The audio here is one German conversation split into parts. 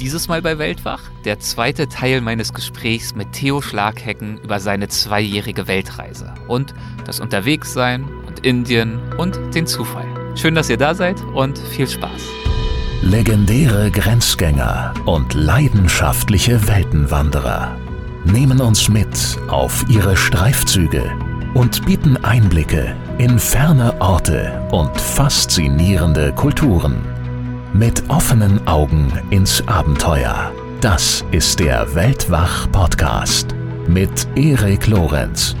Dieses Mal bei Weltwach der zweite Teil meines Gesprächs mit Theo Schlaghecken über seine zweijährige Weltreise und das Unterwegssein und Indien und den Zufall. Schön, dass ihr da seid und viel Spaß. Legendäre Grenzgänger und leidenschaftliche Weltenwanderer nehmen uns mit auf ihre Streifzüge und bieten Einblicke in ferne Orte und faszinierende Kulturen. Mit offenen Augen ins Abenteuer. Das ist der Weltwach-Podcast mit Erik Lorenz.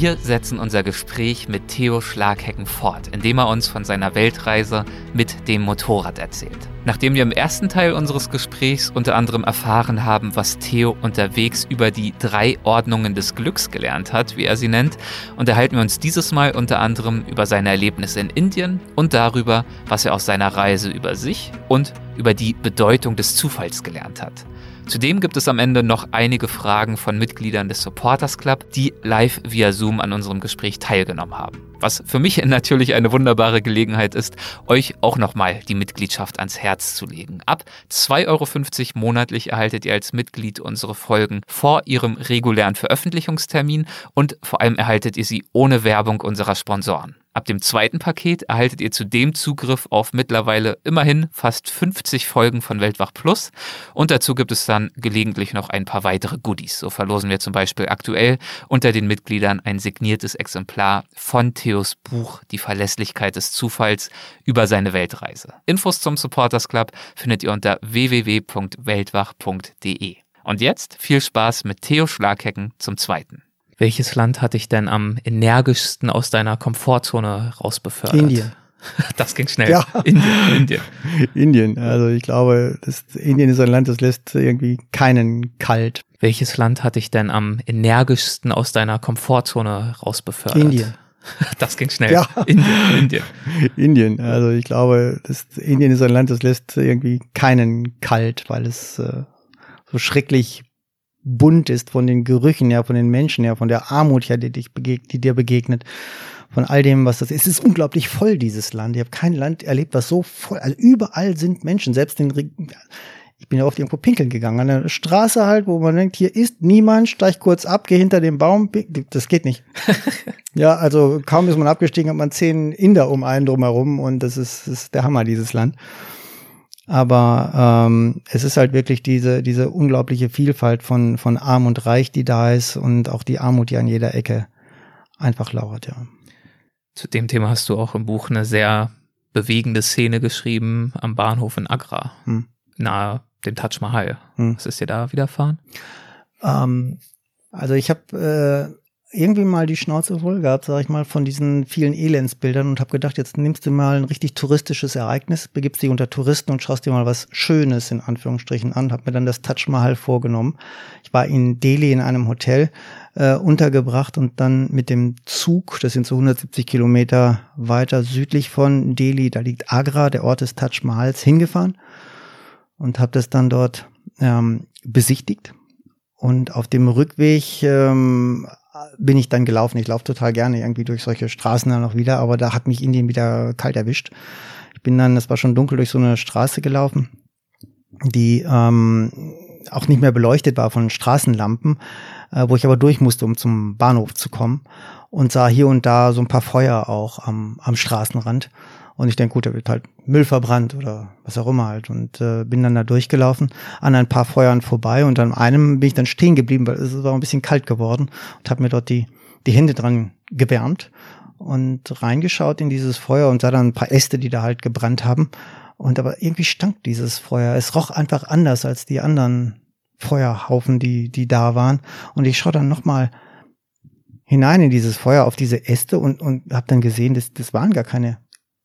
Wir setzen unser Gespräch mit Theo Schlaghecken fort, indem er uns von seiner Weltreise mit dem Motorrad erzählt. Nachdem wir im ersten Teil unseres Gesprächs unter anderem erfahren haben, was Theo unterwegs über die drei Ordnungen des Glücks gelernt hat, wie er sie nennt, unterhalten wir uns dieses Mal unter anderem über seine Erlebnisse in Indien und darüber, was er aus seiner Reise über sich und über die Bedeutung des Zufalls gelernt hat. Zudem gibt es am Ende noch einige Fragen von Mitgliedern des Supporters Club, die live via Zoom an unserem Gespräch teilgenommen haben. Was für mich natürlich eine wunderbare Gelegenheit ist, euch auch nochmal die Mitgliedschaft ans Herz zu legen. Ab 2,50 Euro monatlich erhaltet ihr als Mitglied unsere Folgen vor ihrem regulären Veröffentlichungstermin und vor allem erhaltet ihr sie ohne Werbung unserer Sponsoren. Ab dem zweiten Paket erhaltet ihr zudem Zugriff auf mittlerweile immerhin fast 50 Folgen von Weltwach Plus und dazu gibt es dann gelegentlich noch ein paar weitere Goodies. So verlosen wir zum Beispiel aktuell unter den Mitgliedern ein signiertes Exemplar von Theos Buch Die Verlässlichkeit des Zufalls über seine Weltreise. Infos zum Supporters Club findet ihr unter www.weltwach.de. Und jetzt viel Spaß mit Theo Schlaghecken zum zweiten. Welches Land hat dich denn am energischsten aus deiner Komfortzone rausbefördert? Indien. Das ging schnell. Ja. Indien, Indien. Indien. Also ich glaube, das, Indien ist ein Land, das lässt irgendwie keinen kalt. Welches Land hat dich denn am energischsten aus deiner Komfortzone rausbefördert? Indien. Das ging schnell. Ja. Indien, Indien. Indien. Also ich glaube, das, Indien ist ein Land, das lässt irgendwie keinen kalt, weil es äh, so schrecklich bunt ist von den Gerüchen her, von den Menschen her, von der Armut her, die, dich begeg die dir begegnet, von all dem, was das ist. Es ist unglaublich voll, dieses Land. Ich habe kein Land erlebt, was so voll, also überall sind Menschen, selbst in, ich bin ja oft irgendwo pinkeln gegangen, an der Straße halt, wo man denkt, hier ist niemand, steig kurz ab, geh hinter dem Baum, das geht nicht. ja, also kaum ist man abgestiegen, hat man zehn Inder um einen drumherum und das ist, das ist der Hammer, dieses Land. Aber ähm, es ist halt wirklich diese, diese unglaubliche Vielfalt von, von Arm und Reich, die da ist und auch die Armut, die an jeder Ecke einfach lauert, ja. Zu dem Thema hast du auch im Buch eine sehr bewegende Szene geschrieben am Bahnhof in Agra, hm. nahe dem Taj Mahal. Hm. Was ist dir da widerfahren? Ähm, also ich habe äh, irgendwie mal die Schnauze voll gehabt, sag ich mal, von diesen vielen Elendsbildern und habe gedacht, jetzt nimmst du mal ein richtig touristisches Ereignis, begibst dich unter Touristen und schaust dir mal was Schönes in Anführungsstrichen an. Habe mir dann das Taj Mahal vorgenommen. Ich war in Delhi in einem Hotel äh, untergebracht und dann mit dem Zug, das sind so 170 Kilometer weiter südlich von Delhi, da liegt Agra, der Ort des Taj Mahals, hingefahren und habe das dann dort ähm, besichtigt. Und auf dem Rückweg ähm, bin ich dann gelaufen. Ich laufe total gerne irgendwie durch solche Straßen dann noch wieder, aber da hat mich Indien wieder kalt erwischt. Ich bin dann, es war schon dunkel, durch so eine Straße gelaufen, die ähm, auch nicht mehr beleuchtet war von Straßenlampen, äh, wo ich aber durch musste, um zum Bahnhof zu kommen und sah hier und da so ein paar Feuer auch am, am Straßenrand. Und ich denke, gut, da wird halt Müll verbrannt oder was auch immer halt. Und äh, bin dann da durchgelaufen, an ein paar Feuern vorbei und an einem bin ich dann stehen geblieben, weil es war ein bisschen kalt geworden und habe mir dort die, die Hände dran gewärmt und reingeschaut in dieses Feuer und sah dann ein paar Äste, die da halt gebrannt haben. Und aber irgendwie stank dieses Feuer. Es roch einfach anders als die anderen Feuerhaufen, die, die da waren. Und ich schaue dann nochmal hinein in dieses Feuer auf diese Äste und, und habe dann gesehen, das, das waren gar keine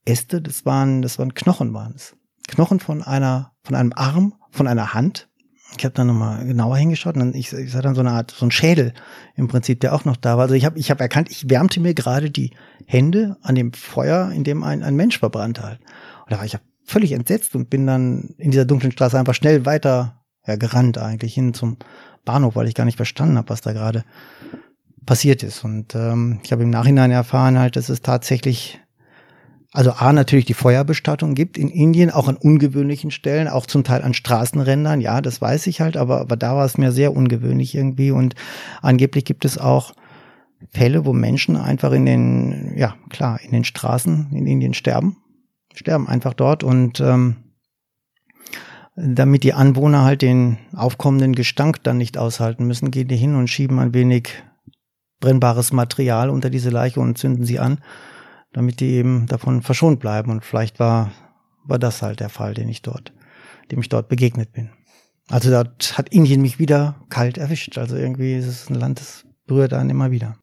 Äste, das waren, das waren Knochen waren es. Knochen von einer, von einem Arm, von einer Hand. Ich habe dann nochmal genauer hingeschaut und dann, ich, ich sah dann so eine Art, so ein Schädel im Prinzip, der auch noch da war. Also ich habe ich hab erkannt, ich wärmte mir gerade die Hände an dem Feuer, in dem ein, ein Mensch verbrannt halt. Und da war ich völlig entsetzt und bin dann in dieser dunklen Straße einfach schnell weiter ja, gerannt eigentlich hin zum Bahnhof, weil ich gar nicht verstanden habe, was da gerade passiert ist. Und ähm, ich habe im Nachhinein erfahren halt, dass es tatsächlich, also A, natürlich die Feuerbestattung gibt in Indien, auch an ungewöhnlichen Stellen, auch zum Teil an Straßenrändern, ja, das weiß ich halt, aber, aber da war es mir sehr ungewöhnlich irgendwie. Und angeblich gibt es auch Fälle, wo Menschen einfach in den, ja klar, in den Straßen in Indien sterben, sterben einfach dort. Und ähm, damit die Anwohner halt den aufkommenden Gestank dann nicht aushalten müssen, gehen die hin und schieben ein wenig brennbares Material unter diese Leiche und zünden sie an, damit die eben davon verschont bleiben. Und vielleicht war, war das halt der Fall, den ich dort, dem ich dort begegnet bin. Also dort hat Indien mich wieder kalt erwischt. Also irgendwie ist es ein Land, das berührt einen immer wieder.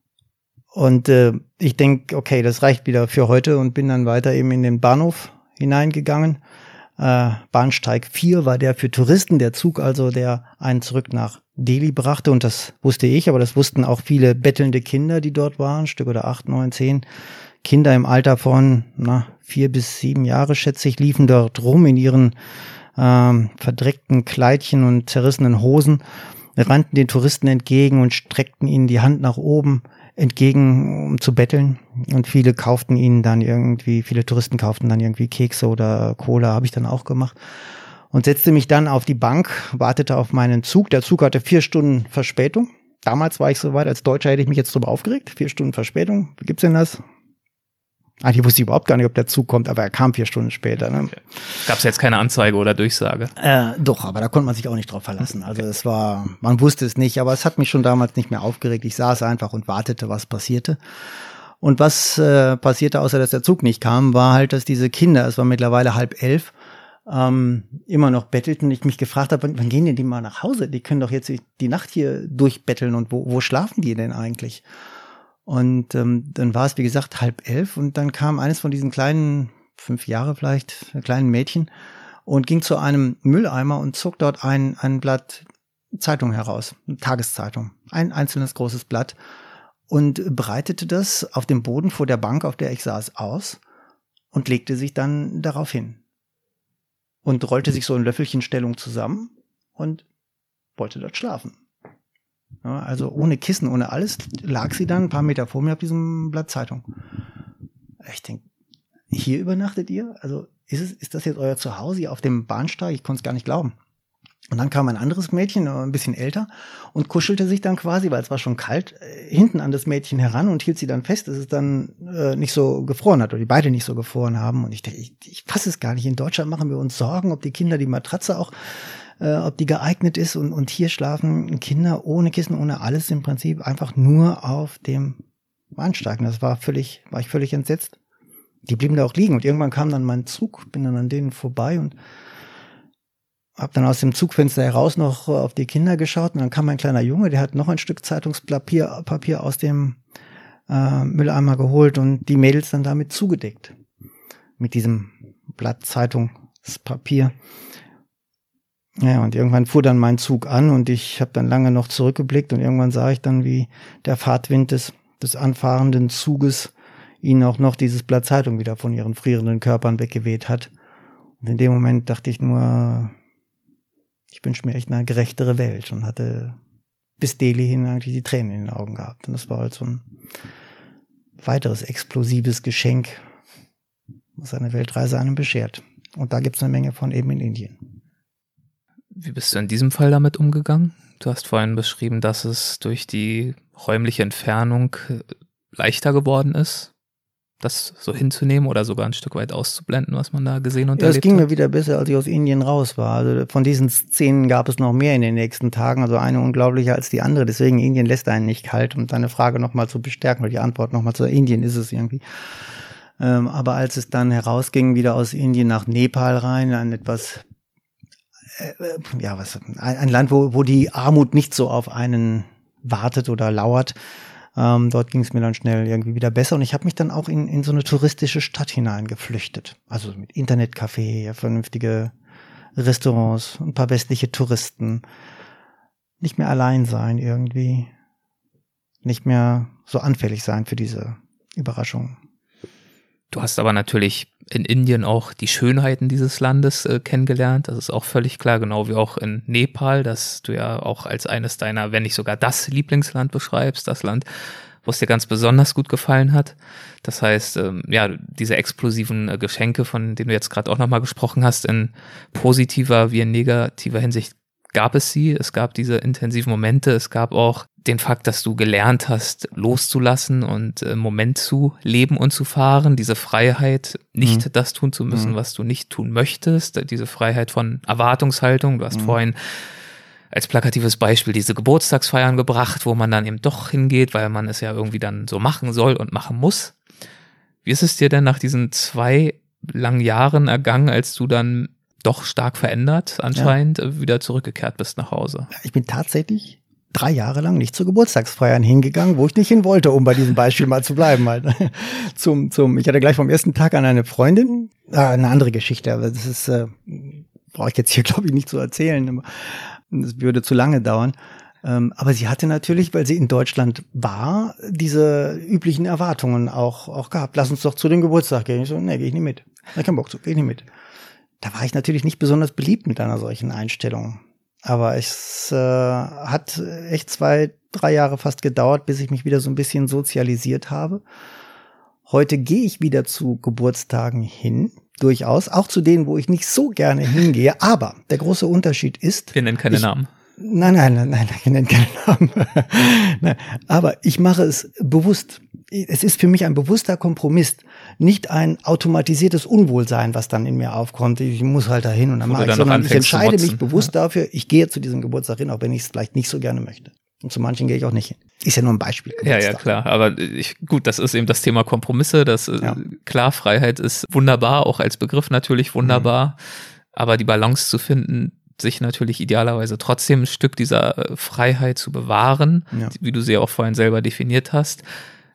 Und äh, ich denke, okay, das reicht wieder für heute und bin dann weiter eben in den Bahnhof hineingegangen. Äh, Bahnsteig 4 war der für Touristen, der Zug also, der einen zurück nach Delhi brachte. Und das wusste ich, aber das wussten auch viele bettelnde Kinder, die dort waren, Stück oder acht, neun, zehn. Kinder im Alter von na, vier bis sieben Jahre, schätze ich, liefen dort rum in ihren ähm, verdreckten Kleidchen und zerrissenen Hosen, rannten den Touristen entgegen und streckten ihnen die Hand nach oben entgegen, um zu betteln. Und viele kauften ihnen dann irgendwie, viele Touristen kauften dann irgendwie Kekse oder Cola, habe ich dann auch gemacht. Und setzte mich dann auf die Bank, wartete auf meinen Zug. Der Zug hatte vier Stunden Verspätung. Damals war ich so weit, als Deutscher hätte ich mich jetzt drüber aufgeregt. Vier Stunden Verspätung. Wie gibt's denn das? Eigentlich wusste ich überhaupt gar nicht, ob der Zug kommt, aber er kam vier Stunden später. Ne? Okay. Gab es jetzt keine Anzeige oder Durchsage? Äh, doch, aber da konnte man sich auch nicht drauf verlassen. Also es war, man wusste es nicht, aber es hat mich schon damals nicht mehr aufgeregt. Ich saß einfach und wartete, was passierte. Und was äh, passierte, außer dass der Zug nicht kam, war halt, dass diese Kinder, es war mittlerweile halb elf, ähm, immer noch bettelten. Ich mich gefragt habe, wann, wann gehen denn die mal nach Hause? Die können doch jetzt die Nacht hier durchbetteln und wo, wo schlafen die denn eigentlich? Und ähm, dann war es, wie gesagt, halb elf und dann kam eines von diesen kleinen, fünf Jahre vielleicht, kleinen Mädchen und ging zu einem Mülleimer und zog dort ein, ein Blatt Zeitung heraus, eine Tageszeitung, ein einzelnes großes Blatt und breitete das auf dem Boden vor der Bank, auf der ich saß, aus und legte sich dann darauf hin und rollte sich so in Löffelchenstellung zusammen und wollte dort schlafen. Ja, also ohne Kissen, ohne alles, lag sie dann ein paar Meter vor mir auf diesem Blatt Zeitung. Ich denke, hier übernachtet ihr? Also ist es, ist das jetzt euer Zuhause auf dem Bahnsteig? Ich konnte es gar nicht glauben. Und dann kam ein anderes Mädchen, äh, ein bisschen älter, und kuschelte sich dann quasi, weil es war schon kalt, äh, hinten an das Mädchen heran und hielt sie dann fest, dass es dann äh, nicht so gefroren hat oder die beide nicht so gefroren haben. Und ich dachte, ich, ich fasse es gar nicht. In Deutschland machen wir uns Sorgen, ob die Kinder die Matratze auch äh, ob die geeignet ist. Und, und hier schlafen Kinder ohne Kissen, ohne alles im Prinzip einfach nur auf dem Bahnsteig. Das war völlig, war ich völlig entsetzt. Die blieben da auch liegen und irgendwann kam dann mein Zug, bin dann an denen vorbei und hab dann aus dem Zugfenster heraus noch auf die Kinder geschaut und dann kam ein kleiner Junge, der hat noch ein Stück Zeitungspapier Papier aus dem äh, Mülleimer geholt und die Mädels dann damit zugedeckt. Mit diesem Blatt Zeitungspapier. Ja, und irgendwann fuhr dann mein Zug an und ich habe dann lange noch zurückgeblickt und irgendwann sah ich dann, wie der Fahrtwind des, des anfahrenden Zuges ihnen auch noch dieses Blatt Zeitung wieder von ihren frierenden Körpern weggeweht hat. Und in dem Moment dachte ich nur, ich wünsche mir echt eine gerechtere Welt und hatte bis Delhi hin eigentlich die Tränen in den Augen gehabt. Und das war halt so ein weiteres explosives Geschenk, was eine Weltreise einem beschert. Und da gibt's eine Menge von eben in Indien. Wie bist du in diesem Fall damit umgegangen? Du hast vorhin beschrieben, dass es durch die räumliche Entfernung äh, leichter geworden ist, das so hinzunehmen oder sogar ein Stück weit auszublenden, was man da gesehen und ja, erlebt Es ging hat? mir wieder besser, als ich aus Indien raus war. Also von diesen Szenen gab es noch mehr in den nächsten Tagen, also eine unglaublicher als die andere. Deswegen Indien lässt einen nicht kalt, um deine Frage nochmal zu bestärken, oder die Antwort nochmal zu Indien ist es irgendwie. Ähm, aber als es dann herausging, wieder aus Indien nach Nepal rein, ein etwas ja, was, ein, ein Land, wo, wo die Armut nicht so auf einen wartet oder lauert. Ähm, dort ging es mir dann schnell irgendwie wieder besser und ich habe mich dann auch in, in so eine touristische Stadt hineingeflüchtet. Also mit Internetcafé, vernünftige Restaurants, ein paar westliche Touristen. Nicht mehr allein sein irgendwie. Nicht mehr so anfällig sein für diese Überraschungen. Du hast aber natürlich in Indien auch die Schönheiten dieses Landes äh, kennengelernt. Das ist auch völlig klar, genau wie auch in Nepal, dass du ja auch als eines deiner, wenn nicht sogar das Lieblingsland beschreibst, das Land, wo es dir ganz besonders gut gefallen hat. Das heißt, ähm, ja, diese explosiven äh, Geschenke, von denen du jetzt gerade auch nochmal gesprochen hast, in positiver wie in negativer Hinsicht gab es sie. Es gab diese intensiven Momente. Es gab auch den Fakt, dass du gelernt hast, loszulassen und im Moment zu leben und zu fahren. Diese Freiheit, nicht mhm. das tun zu müssen, mhm. was du nicht tun möchtest. Diese Freiheit von Erwartungshaltung. Du hast mhm. vorhin als plakatives Beispiel diese Geburtstagsfeiern gebracht, wo man dann eben doch hingeht, weil man es ja irgendwie dann so machen soll und machen muss. Wie ist es dir denn nach diesen zwei langen Jahren ergangen, als du dann doch stark verändert anscheinend ja. Äh, wieder zurückgekehrt bist nach Hause? Ich bin tatsächlich drei Jahre lang nicht zu Geburtstagsfeiern hingegangen, wo ich nicht hin wollte, um bei diesem Beispiel mal zu bleiben. Halt. Zum, zum, ich hatte gleich vom ersten Tag an eine Freundin, äh, eine andere Geschichte, aber das ist, äh, brauche ich jetzt hier, glaube ich, nicht zu erzählen. Das würde zu lange dauern. Ähm, aber sie hatte natürlich, weil sie in Deutschland war, diese üblichen Erwartungen auch, auch gehabt. Lass uns doch zu dem Geburtstag gehen. Ich so, nee, gehe ich nicht mit. Ich keinen Bock zu, gehe ich nicht mit. Da war ich natürlich nicht besonders beliebt mit einer solchen Einstellung. Aber es äh, hat echt zwei, drei Jahre fast gedauert, bis ich mich wieder so ein bisschen sozialisiert habe. Heute gehe ich wieder zu Geburtstagen hin, durchaus, auch zu denen, wo ich nicht so gerne hingehe. Aber der große Unterschied ist. Wir nennen keine ich, Namen. Nein, nein, nein, nein, ich nenne keinen Namen. nein, aber ich mache es bewusst. Es ist für mich ein bewusster Kompromiss, nicht ein automatisiertes Unwohlsein, was dann in mir aufkommt. Ich muss halt dahin und dann mache ich, sondern ich entscheide mich bewusst ja. dafür, ich gehe zu diesem Geburtstag hin, auch wenn ich es vielleicht nicht so gerne möchte. Und zu manchen gehe ich auch nicht hin. Ist ja nur ein Beispiel. Ja, ja, klar. Aber ich, gut, das ist eben das Thema Kompromisse. Das, äh, ja. klar, Freiheit ist wunderbar, auch als Begriff natürlich wunderbar. Mhm. Aber die Balance zu finden, sich natürlich idealerweise trotzdem ein Stück dieser äh, Freiheit zu bewahren, ja. wie du sie auch vorhin selber definiert hast,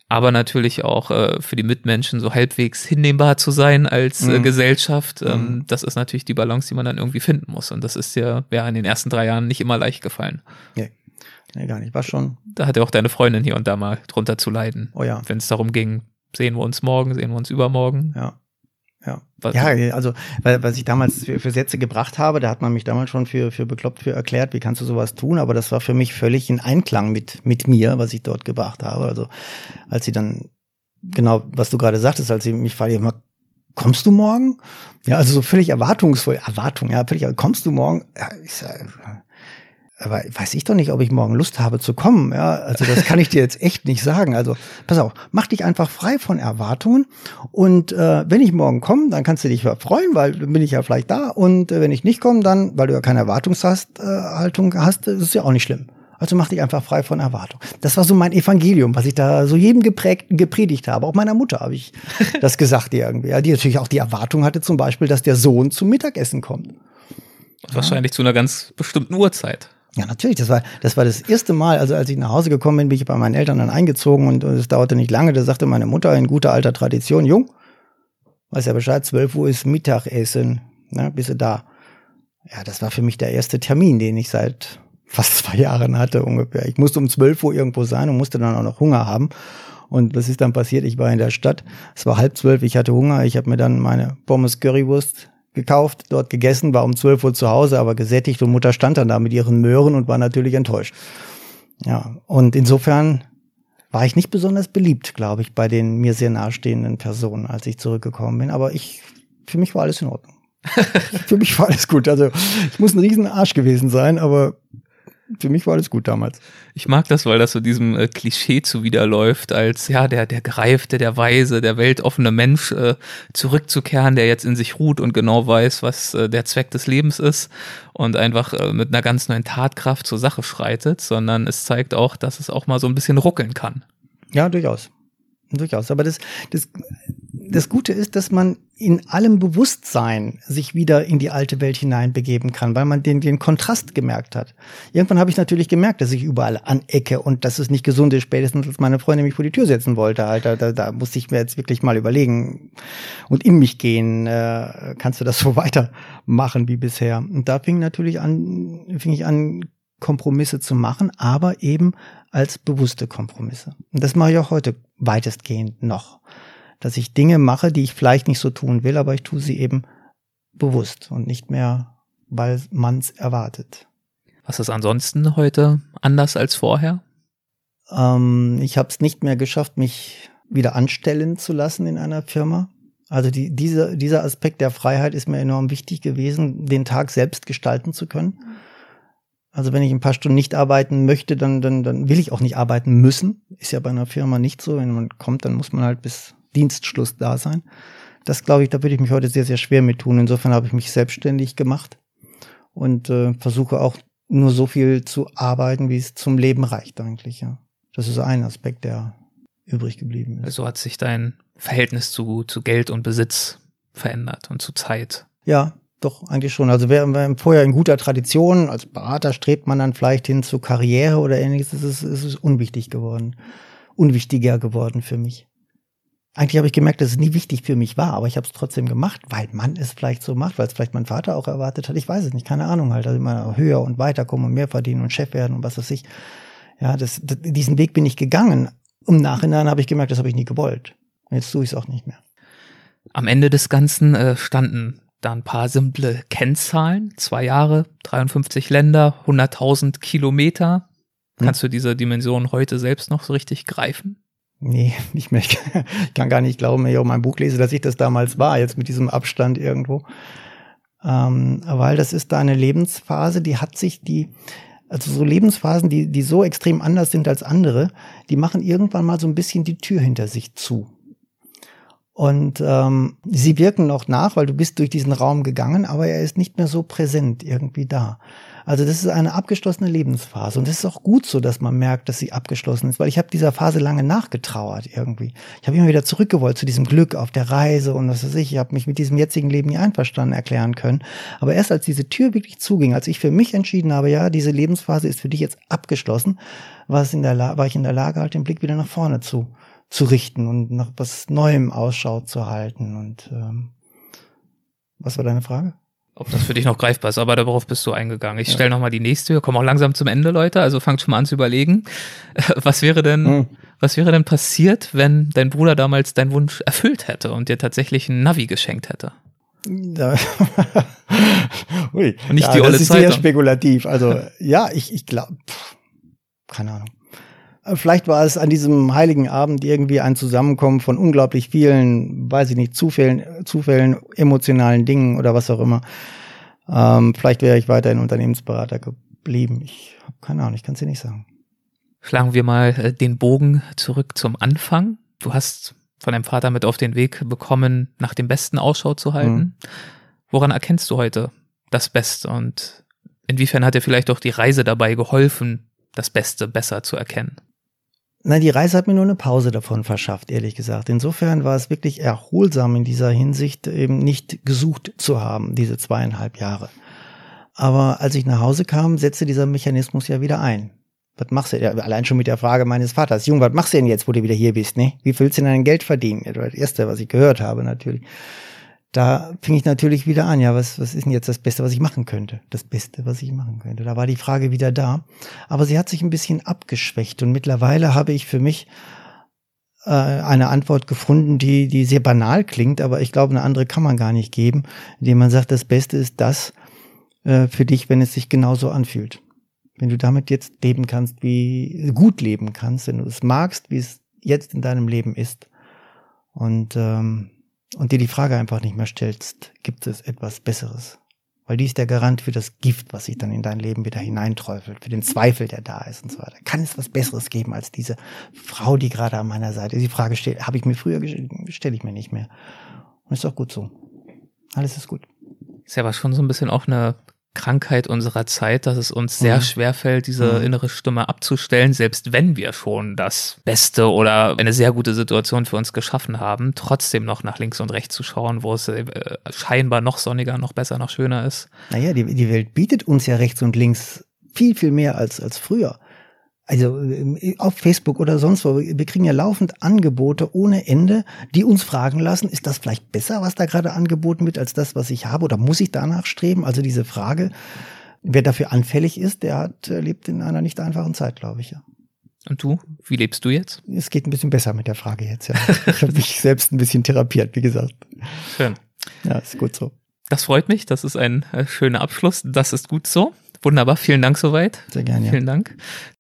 aber natürlich auch äh, für die Mitmenschen so halbwegs hinnehmbar zu sein als äh, mhm. Gesellschaft. Ähm, mhm. Das ist natürlich die Balance, die man dann irgendwie finden muss. Und das ist dir ja in den ersten drei Jahren nicht immer leicht gefallen. Nee. Nee, gar nicht. War schon. Da hatte auch deine Freundin hier und da mal drunter zu leiden. Oh ja. Wenn es darum ging, sehen wir uns morgen, sehen wir uns übermorgen. Ja. Ja, ja also weil, was ich damals für, für Sätze gebracht habe, da hat man mich damals schon für, für bekloppt für erklärt, wie kannst du sowas tun, aber das war für mich völlig in Einklang mit, mit mir, was ich dort gebracht habe. Also als sie dann, genau, was du gerade sagtest, als sie mich fragte, kommst du morgen? Ja, also so völlig erwartungsvoll, Erwartung, ja, völlig, kommst du morgen? Ja, ich sag, aber weiß ich doch nicht, ob ich morgen Lust habe zu kommen. Ja, also das kann ich dir jetzt echt nicht sagen. Also pass auf, mach dich einfach frei von Erwartungen. Und äh, wenn ich morgen komme, dann kannst du dich freuen, weil dann bin ich ja vielleicht da. Und äh, wenn ich nicht komme, dann, weil du ja keine Erwartungshaltung hast, ist es ja auch nicht schlimm. Also mach dich einfach frei von Erwartung. Das war so mein Evangelium, was ich da so jedem geprägt, gepredigt habe. Auch meiner Mutter habe ich das gesagt irgendwie. Ja, die natürlich auch die Erwartung hatte zum Beispiel, dass der Sohn zum Mittagessen kommt. Wahrscheinlich ja. zu einer ganz bestimmten Uhrzeit. Ja, natürlich. Das war, das war das erste Mal, also als ich nach Hause gekommen bin, bin ich bei meinen Eltern dann eingezogen und es dauerte nicht lange. Da sagte meine Mutter in guter alter Tradition, Jung, weiß ja Bescheid, 12 Uhr ist Mittagessen, ne, bist du da. Ja, das war für mich der erste Termin, den ich seit fast zwei Jahren hatte ungefähr. Ich musste um 12 Uhr irgendwo sein und musste dann auch noch Hunger haben. Und was ist dann passiert? Ich war in der Stadt, es war halb zwölf, ich hatte Hunger, ich habe mir dann meine Pommes Currywurst gekauft, dort gegessen, war um 12 Uhr zu Hause, aber gesättigt und Mutter stand dann da mit ihren Möhren und war natürlich enttäuscht. Ja, und insofern war ich nicht besonders beliebt, glaube ich, bei den mir sehr nahestehenden Personen, als ich zurückgekommen bin. Aber ich, für mich war alles in Ordnung. für mich war alles gut. Also ich muss ein riesen Arsch gewesen sein, aber für mich war alles gut damals. Ich mag das, weil das so diesem äh, Klischee zuwiderläuft, als ja, der, der gereifte, der weise, der weltoffene Mensch äh, zurückzukehren, der jetzt in sich ruht und genau weiß, was äh, der Zweck des Lebens ist und einfach äh, mit einer ganz neuen Tatkraft zur Sache schreitet, sondern es zeigt auch, dass es auch mal so ein bisschen ruckeln kann. Ja, durchaus. Durchaus. Aber das, das das Gute ist, dass man in allem Bewusstsein sich wieder in die alte Welt hineinbegeben kann, weil man den, den Kontrast gemerkt hat. Irgendwann habe ich natürlich gemerkt, dass ich überall anecke und dass es nicht gesund ist, spätestens als meine Freundin mich vor die Tür setzen wollte. Alter, da, da musste ich mir jetzt wirklich mal überlegen und in mich gehen, äh, kannst du das so weitermachen wie bisher? Und da fing natürlich an, fing ich an, Kompromisse zu machen, aber eben als bewusste Kompromisse. Und das mache ich auch heute weitestgehend noch dass ich Dinge mache, die ich vielleicht nicht so tun will, aber ich tue sie eben bewusst und nicht mehr, weil man es erwartet. Was ist ansonsten heute anders als vorher? Ähm, ich habe es nicht mehr geschafft, mich wieder anstellen zu lassen in einer Firma. Also die, diese, dieser Aspekt der Freiheit ist mir enorm wichtig gewesen, den Tag selbst gestalten zu können. Also wenn ich ein paar Stunden nicht arbeiten möchte, dann, dann, dann will ich auch nicht arbeiten müssen. Ist ja bei einer Firma nicht so. Wenn man kommt, dann muss man halt bis Dienstschluss da sein. Das glaube ich, da würde ich mich heute sehr, sehr schwer mit tun. Insofern habe ich mich selbstständig gemacht und äh, versuche auch nur so viel zu arbeiten, wie es zum Leben reicht eigentlich. Ja. Das ist ein Aspekt, der übrig geblieben ist. Also hat sich dein Verhältnis zu, zu Geld und Besitz verändert und zu Zeit. Ja, doch, eigentlich schon. Also wer, wer vorher in guter Tradition, als Berater strebt man dann vielleicht hin zu Karriere oder ähnliches, es ist, es ist unwichtig geworden. Unwichtiger geworden für mich. Eigentlich habe ich gemerkt, dass es nie wichtig für mich war, aber ich habe es trotzdem gemacht, weil man es vielleicht so macht, weil es vielleicht mein Vater auch erwartet hat. Ich weiß es nicht, keine Ahnung halt, ich immer höher und weiterkommen und mehr verdienen und Chef werden und was weiß ich. Ja, das, das, diesen Weg bin ich gegangen. Im Nachhinein habe ich gemerkt, das habe ich nie gewollt. Und jetzt tue ich es auch nicht mehr. Am Ende des Ganzen äh, standen da ein paar simple Kennzahlen. Zwei Jahre, 53 Länder, 100.000 Kilometer. Hm. Kannst du diese Dimension heute selbst noch so richtig greifen? Nee, nicht mehr. Ich kann gar nicht glauben, wenn ich auch mein Buch lese, dass ich das damals war, jetzt mit diesem Abstand irgendwo. Ähm, weil das ist da eine Lebensphase, die hat sich die, also so Lebensphasen, die, die so extrem anders sind als andere, die machen irgendwann mal so ein bisschen die Tür hinter sich zu. Und ähm, sie wirken noch nach, weil du bist durch diesen Raum gegangen, aber er ist nicht mehr so präsent irgendwie da. Also das ist eine abgeschlossene Lebensphase und das ist auch gut so, dass man merkt, dass sie abgeschlossen ist, weil ich habe dieser Phase lange nachgetrauert irgendwie. Ich habe immer wieder zurückgewollt zu diesem Glück auf der Reise und was weiß ich. Ich habe mich mit diesem jetzigen Leben nie einverstanden erklären können. Aber erst als diese Tür wirklich zuging, als ich für mich entschieden habe, ja, diese Lebensphase ist für dich jetzt abgeschlossen, war, es in der war ich in der Lage, halt den Blick wieder nach vorne zu zu richten und nach was Neuem Ausschau zu halten. Und ähm, was war deine Frage? Ob das für dich noch greifbar ist, aber darauf bist du eingegangen. Ich ja. stelle nochmal die nächste. Wir kommen auch langsam zum Ende, Leute. Also fangt schon mal an zu überlegen. Was wäre denn, hm. was wäre denn passiert, wenn dein Bruder damals deinen Wunsch erfüllt hätte und dir tatsächlich ein Navi geschenkt hätte? Ja. Ui. Und nicht ja, die olle Das ist Zeitung. sehr spekulativ. Also ja, ich, ich glaube, keine Ahnung. Vielleicht war es an diesem heiligen Abend irgendwie ein Zusammenkommen von unglaublich vielen, weiß ich nicht, Zufällen, Zufällen, emotionalen Dingen oder was auch immer. Ähm, vielleicht wäre ich weiterhin Unternehmensberater geblieben. Ich habe keine Ahnung, ich kann es dir nicht sagen. Schlagen wir mal äh, den Bogen zurück zum Anfang. Du hast von deinem Vater mit auf den Weg bekommen, nach dem Besten Ausschau zu halten. Mhm. Woran erkennst du heute das Beste und inwiefern hat dir vielleicht auch die Reise dabei geholfen, das Beste besser zu erkennen? Na, die Reise hat mir nur eine Pause davon verschafft, ehrlich gesagt. Insofern war es wirklich erholsam in dieser Hinsicht, eben nicht gesucht zu haben, diese zweieinhalb Jahre. Aber als ich nach Hause kam, setzte dieser Mechanismus ja wieder ein. Was machst du? Ja, allein schon mit der Frage meines Vaters. Jung, was machst du denn jetzt, wo du wieder hier bist, ne? Wie willst du denn dein Geld verdienen? Das erste, was ich gehört habe, natürlich da fing ich natürlich wieder an, ja, was, was ist denn jetzt das Beste, was ich machen könnte? Das Beste, was ich machen könnte. Da war die Frage wieder da. Aber sie hat sich ein bisschen abgeschwächt und mittlerweile habe ich für mich äh, eine Antwort gefunden, die, die sehr banal klingt, aber ich glaube, eine andere kann man gar nicht geben, indem man sagt, das Beste ist das äh, für dich, wenn es sich genauso anfühlt. Wenn du damit jetzt leben kannst, wie gut leben kannst, wenn du es magst, wie es jetzt in deinem Leben ist. Und ähm, und dir die Frage einfach nicht mehr stellst, gibt es etwas Besseres? Weil die ist der Garant für das Gift, was sich dann in dein Leben wieder hineinträufelt, für den Zweifel, der da ist und so weiter. Kann es was Besseres geben als diese Frau, die gerade an meiner Seite ist? Die Frage stellt, habe ich mir früher gestellt, stelle ich mir nicht mehr. Und ist auch gut so. Alles ist gut. Ist ja aber schon so ein bisschen auch eine Krankheit unserer Zeit, dass es uns sehr mhm. schwer fällt, diese mhm. innere Stimme abzustellen, selbst wenn wir schon das Beste oder eine sehr gute Situation für uns geschaffen haben, trotzdem noch nach links und rechts zu schauen, wo es äh, scheinbar noch sonniger, noch besser, noch schöner ist. Naja, die, die Welt bietet uns ja rechts und links viel, viel mehr als, als früher. Also äh, auf Facebook oder sonst wo, wir kriegen ja laufend Angebote ohne Ende, die uns fragen lassen, ist das vielleicht besser, was da gerade angeboten wird, als das, was ich habe, oder muss ich danach streben? Also diese Frage, wer dafür anfällig ist, der hat, lebt in einer nicht einfachen Zeit, glaube ich, ja. Und du, wie lebst du jetzt? Es geht ein bisschen besser mit der Frage jetzt, ja. Ich habe mich selbst ein bisschen therapiert, wie gesagt. Schön. Ja, ist gut so. Das freut mich. Das ist ein äh, schöner Abschluss. Das ist gut so. Wunderbar. Vielen Dank soweit. Sehr gerne. Ja. Vielen Dank.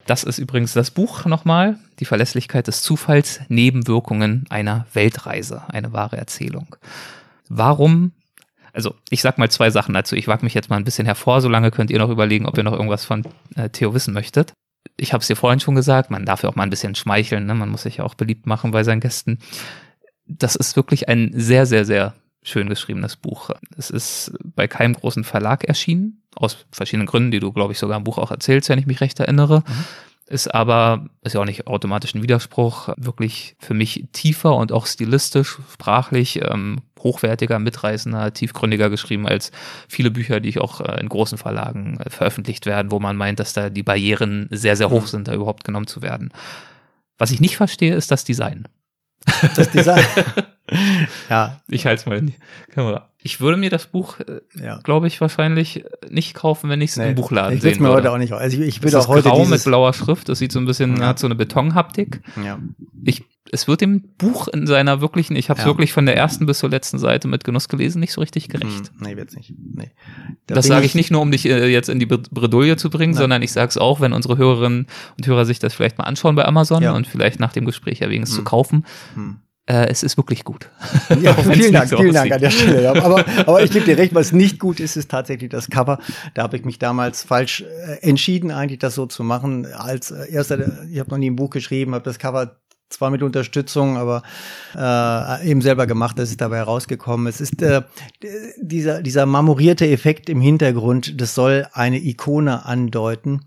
Das ist übrigens das Buch nochmal. Die Verlässlichkeit des Zufalls, Nebenwirkungen einer Weltreise. Eine wahre Erzählung. Warum also ich sag mal zwei Sachen dazu. Ich wage mich jetzt mal ein bisschen hervor, solange könnt ihr noch überlegen, ob ihr noch irgendwas von äh, Theo wissen möchtet. Ich habe es dir vorhin schon gesagt, man darf ja auch mal ein bisschen schmeicheln, ne? man muss sich ja auch beliebt machen bei seinen Gästen. Das ist wirklich ein sehr, sehr, sehr schön geschriebenes Buch. Es ist bei keinem großen Verlag erschienen, aus verschiedenen Gründen, die du, glaube ich, sogar im Buch auch erzählst, wenn ich mich recht erinnere. Mhm. Ist aber, ist ja auch nicht automatisch ein Widerspruch, wirklich für mich tiefer und auch stilistisch, sprachlich ähm, hochwertiger, mitreißender, tiefgründiger geschrieben als viele Bücher, die ich auch äh, in großen Verlagen äh, veröffentlicht werden, wo man meint, dass da die Barrieren sehr, sehr hoch mhm. sind, da überhaupt genommen zu werden. Was ich nicht verstehe, ist das Design. Das Design. ja. Ich halte es mal in die Kamera. Ich würde mir das Buch, äh, ja. glaube ich, wahrscheinlich nicht kaufen, wenn ich es nee, im Buchladen ich sehen mir würde. heute auch nicht. Also ich, ich würde auch heute grau mit blauer Schrift. Das sieht so ein bisschen, ja. hat so eine Betonhaptik. Ja. Ich, es wird dem Buch in seiner wirklichen, ich habe es ja. wirklich von der ersten bis zur letzten Seite mit Genuss gelesen, nicht so richtig gerecht. Hm, nee, wird's nicht. Nee. Da das sage ich nicht nur, um dich äh, jetzt in die Bredouille zu bringen, Nein. sondern ich sage es auch, wenn unsere Hörerinnen und Hörer sich das vielleicht mal anschauen bei Amazon und vielleicht nach dem Gespräch erwägen, es hm. zu kaufen. Hm äh, es ist wirklich gut. Ja, vielen Dank, so vielen Dank an der Stelle. Ja. Aber, aber ich gebe dir recht, was nicht gut ist, ist tatsächlich das Cover. Da habe ich mich damals falsch äh, entschieden, eigentlich das so zu machen. Als äh, erster, ich habe noch nie ein Buch geschrieben, habe das Cover zwar mit Unterstützung, aber äh, eben selber gemacht, das ist dabei herausgekommen. Es ist äh, dieser, dieser marmorierte Effekt im Hintergrund, das soll eine Ikone andeuten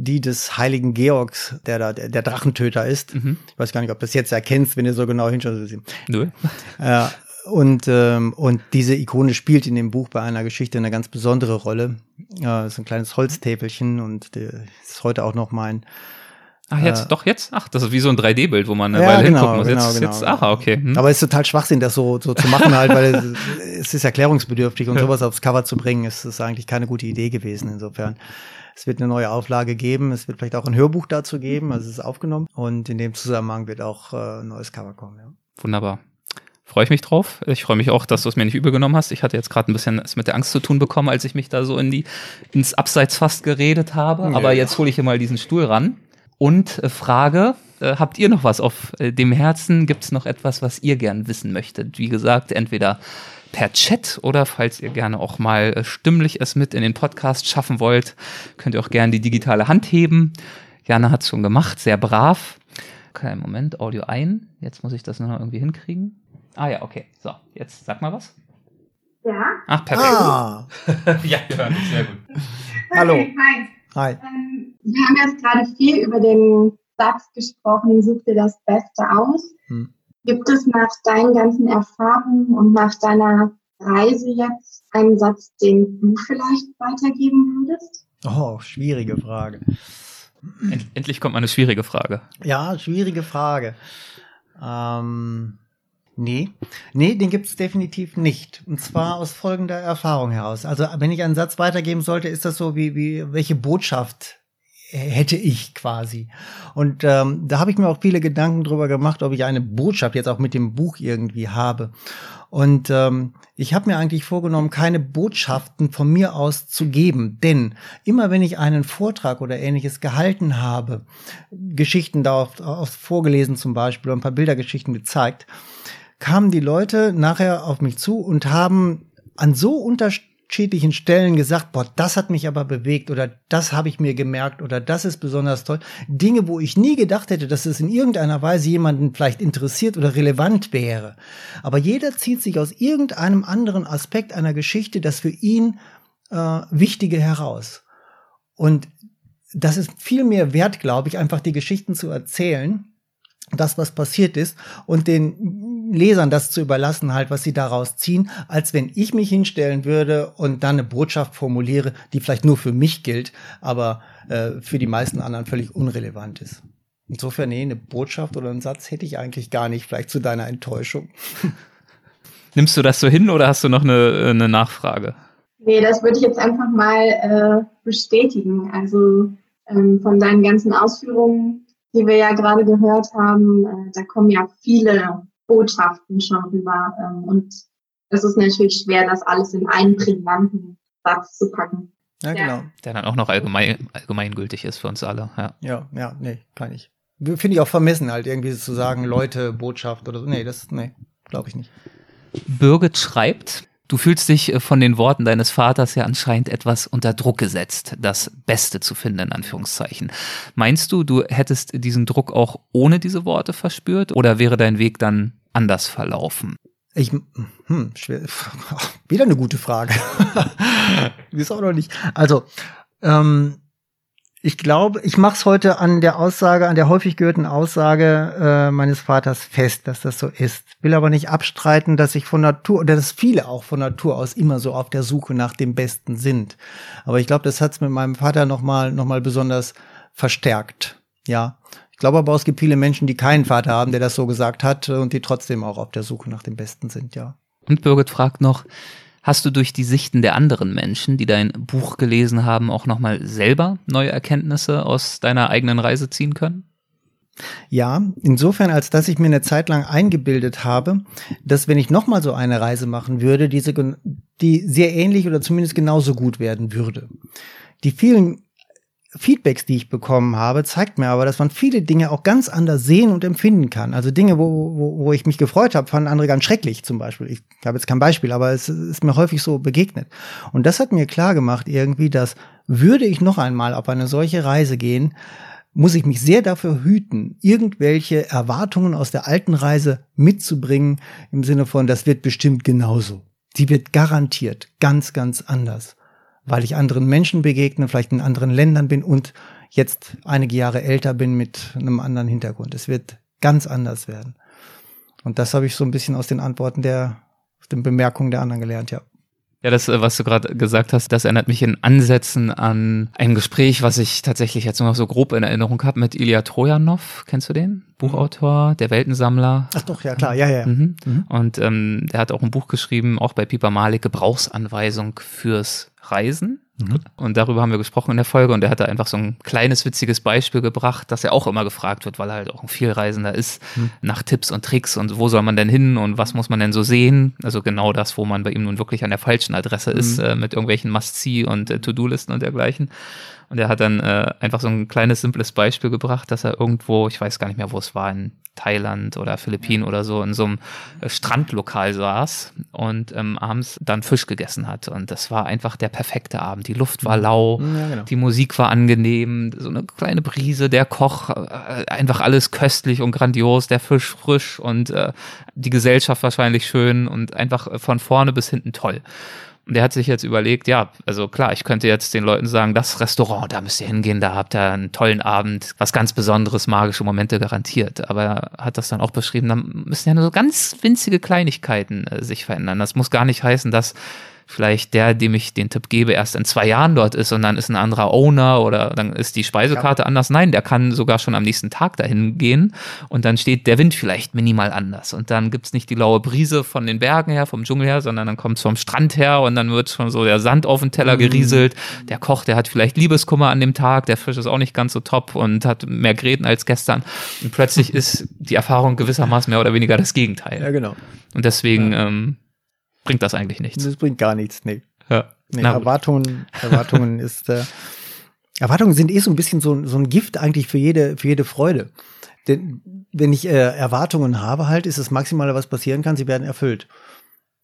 die des heiligen Georgs, der da der, der Drachentöter ist. Mhm. Ich weiß gar nicht, ob du das jetzt erkennst, wenn du so genau hinschaust. Nö. Äh, und, ähm, und diese Ikone spielt in dem Buch bei einer Geschichte eine ganz besondere Rolle. Äh, das ist ein kleines Holztäfelchen und das ist heute auch noch mein Ach, jetzt, äh, doch jetzt? Ach, das ist wie so ein 3D-Bild, wo man eine ja, Weile genau, hingucken muss. Genau, jetzt, genau, jetzt, aha, okay. Hm. Aber es ist total Schwachsinn, das so, so zu machen halt, weil es, es ist erklärungsbedürftig und ja. sowas aufs Cover zu bringen, ist, ist eigentlich keine gute Idee gewesen insofern. Es wird eine neue Auflage geben. Es wird vielleicht auch ein Hörbuch dazu geben. Also es ist aufgenommen. Und in dem Zusammenhang wird auch äh, ein neues Cover kommen. Ja. Wunderbar. Freue ich mich drauf. Ich freue mich auch, dass du es mir nicht übel genommen hast. Ich hatte jetzt gerade ein bisschen es mit der Angst zu tun bekommen, als ich mich da so in die, ins Abseits fast geredet habe. Ja. Aber jetzt hole ich hier mal diesen Stuhl ran. Und äh, Frage, äh, habt ihr noch was auf äh, dem Herzen? Gibt es noch etwas, was ihr gern wissen möchtet? Wie gesagt, entweder per Chat oder falls ihr gerne auch mal äh, stimmlich es mit in den Podcast schaffen wollt, könnt ihr auch gerne die digitale Hand heben. Jana hat es schon gemacht, sehr brav. Okay, Moment, Audio ein. Jetzt muss ich das noch irgendwie hinkriegen. Ah ja, okay. So, jetzt sag mal was. Ja. Ach, perfekt. Ah. ja, dich sehr gut. Hallo. Hi. Hi. Ähm, wir haben jetzt gerade viel über den Satz gesprochen, such dir das Beste aus. Hm. Gibt es nach deinen ganzen Erfahrungen und nach deiner Reise jetzt einen Satz, den du vielleicht weitergeben würdest? Oh, schwierige Frage. End endlich kommt mal eine schwierige Frage. Ja, schwierige Frage. Ähm, nee, nee, den gibt es definitiv nicht. Und zwar aus folgender Erfahrung heraus. Also wenn ich einen Satz weitergeben sollte, ist das so wie, wie welche Botschaft hätte ich quasi. Und ähm, da habe ich mir auch viele Gedanken drüber gemacht, ob ich eine Botschaft jetzt auch mit dem Buch irgendwie habe. Und ähm, ich habe mir eigentlich vorgenommen, keine Botschaften von mir aus zu geben. Denn immer wenn ich einen Vortrag oder ähnliches gehalten habe, Geschichten da vorgelesen zum Beispiel, ein paar Bildergeschichten gezeigt, kamen die Leute nachher auf mich zu und haben an so unterschiedlichen unterschiedlichen Stellen gesagt, boah, das hat mich aber bewegt oder das habe ich mir gemerkt oder das ist besonders toll. Dinge, wo ich nie gedacht hätte, dass es in irgendeiner Weise jemanden vielleicht interessiert oder relevant wäre. Aber jeder zieht sich aus irgendeinem anderen Aspekt einer Geschichte das für ihn äh, Wichtige heraus. Und das ist viel mehr wert, glaube ich, einfach die Geschichten zu erzählen, das, was passiert ist und den Lesern das zu überlassen, halt, was sie daraus ziehen, als wenn ich mich hinstellen würde und dann eine Botschaft formuliere, die vielleicht nur für mich gilt, aber äh, für die meisten anderen völlig unrelevant ist. Insofern, nee, eine Botschaft oder einen Satz hätte ich eigentlich gar nicht, vielleicht zu deiner Enttäuschung. Nimmst du das so hin oder hast du noch eine, eine Nachfrage? Nee, das würde ich jetzt einfach mal äh, bestätigen. Also ähm, von deinen ganzen Ausführungen die wir ja gerade gehört haben, äh, da kommen ja viele Botschaften schon rüber. Ähm, und es ist natürlich schwer, das alles in einen prägnanten Satz zu packen. Ja, genau. Der dann auch noch allgemein, allgemeingültig ist für uns alle. Ja, ja, ja nee, kann ich. Finde ich auch vermessen, halt irgendwie zu sagen, Leute, Botschaft oder so. Nee, das, nee, glaube ich nicht. Birgit schreibt, Du fühlst dich äh, von den Worten deines Vaters ja anscheinend etwas unter Druck gesetzt, das Beste zu finden, in Anführungszeichen. Meinst du, du hättest diesen Druck auch ohne diese Worte verspürt oder wäre dein Weg dann anders verlaufen? Ich, hm, schwer, wieder eine gute Frage. Ist auch noch nicht. Also, ähm, ich glaube, ich mache es heute an der Aussage, an der häufig gehörten Aussage äh, meines Vaters fest, dass das so ist. Will aber nicht abstreiten, dass ich von Natur, oder dass viele auch von Natur aus immer so auf der Suche nach dem Besten sind. Aber ich glaube, das hat's mit meinem Vater nochmal noch mal besonders verstärkt. Ja. Ich glaube aber, es gibt viele Menschen, die keinen Vater haben, der das so gesagt hat und die trotzdem auch auf der Suche nach dem Besten sind, ja. Und Birgit fragt noch, Hast du durch die Sichten der anderen Menschen, die dein Buch gelesen haben, auch nochmal selber neue Erkenntnisse aus deiner eigenen Reise ziehen können? Ja, insofern, als dass ich mir eine Zeit lang eingebildet habe, dass wenn ich nochmal so eine Reise machen würde, diese, die sehr ähnlich oder zumindest genauso gut werden würde. Die vielen Feedbacks, die ich bekommen habe, zeigt mir aber, dass man viele Dinge auch ganz anders sehen und empfinden kann. Also Dinge, wo, wo, wo ich mich gefreut habe, fanden andere ganz schrecklich zum Beispiel. Ich habe jetzt kein Beispiel, aber es ist mir häufig so begegnet. Und das hat mir klar gemacht irgendwie, dass würde ich noch einmal auf eine solche Reise gehen, muss ich mich sehr dafür hüten, irgendwelche Erwartungen aus der alten Reise mitzubringen, im Sinne von, das wird bestimmt genauso. Die wird garantiert ganz, ganz anders weil ich anderen Menschen begegne, vielleicht in anderen Ländern bin und jetzt einige Jahre älter bin mit einem anderen Hintergrund. Es wird ganz anders werden. Und das habe ich so ein bisschen aus den Antworten der, aus den Bemerkungen der anderen gelernt, ja. Ja, das, äh, was du gerade gesagt hast, das erinnert mich in Ansätzen an ein Gespräch, was ich tatsächlich jetzt nur noch so grob in Erinnerung habe mit Ilya Trojanov. Kennst du den? Buchautor, der Weltensammler. Ach doch, ja klar, ja, ja. Mhm. Mhm. Und ähm, der hat auch ein Buch geschrieben, auch bei Piper Malik, Gebrauchsanweisung fürs Reisen. Mhm. Und darüber haben wir gesprochen in der Folge und er hat da einfach so ein kleines witziges Beispiel gebracht, dass er auch immer gefragt wird, weil er halt auch ein Vielreisender ist, mhm. nach Tipps und Tricks und wo soll man denn hin und was muss man denn so sehen? Also genau das, wo man bei ihm nun wirklich an der falschen Adresse mhm. ist, äh, mit irgendwelchen Must-See und äh, To-Do-Listen und dergleichen. Und er hat dann äh, einfach so ein kleines, simples Beispiel gebracht, dass er irgendwo, ich weiß gar nicht mehr, wo es war, in Thailand oder Philippinen oder so, in so einem äh, Strandlokal saß und ähm, abends dann Fisch gegessen hat. Und das war einfach der perfekte Abend. Die Luft war lau, ja, genau. die Musik war angenehm, so eine kleine Brise, der Koch, äh, einfach alles köstlich und grandios, der Fisch frisch und äh, die Gesellschaft wahrscheinlich schön und einfach von vorne bis hinten toll. Und der hat sich jetzt überlegt, ja, also klar, ich könnte jetzt den Leuten sagen, das Restaurant, da müsst ihr hingehen, da habt ihr einen tollen Abend, was ganz Besonderes, magische Momente garantiert. Aber er hat das dann auch beschrieben, da müssen ja nur so ganz winzige Kleinigkeiten äh, sich verändern. Das muss gar nicht heißen, dass vielleicht der, dem ich den Tipp gebe, erst in zwei Jahren dort ist und dann ist ein anderer Owner oder dann ist die Speisekarte ja. anders. Nein, der kann sogar schon am nächsten Tag dahin gehen und dann steht der Wind vielleicht minimal anders und dann gibt's nicht die laue Brise von den Bergen her, vom Dschungel her, sondern dann kommt's vom Strand her und dann wird schon so der Sand auf den Teller mhm. gerieselt. Der Koch, der hat vielleicht Liebeskummer an dem Tag, der Fisch ist auch nicht ganz so top und hat mehr Gräten als gestern und plötzlich ist die Erfahrung gewissermaßen mehr oder weniger das Gegenteil. Ja, genau. Und deswegen ja. ähm, bringt das eigentlich nichts. Das bringt gar nichts, nee. Ja. Nee, Erwartungen, Erwartungen ist, äh, Erwartungen sind eh so ein bisschen so, so ein Gift eigentlich für jede, für jede Freude. Denn wenn ich äh, Erwartungen habe, halt, ist das Maximale, was passieren kann, sie werden erfüllt.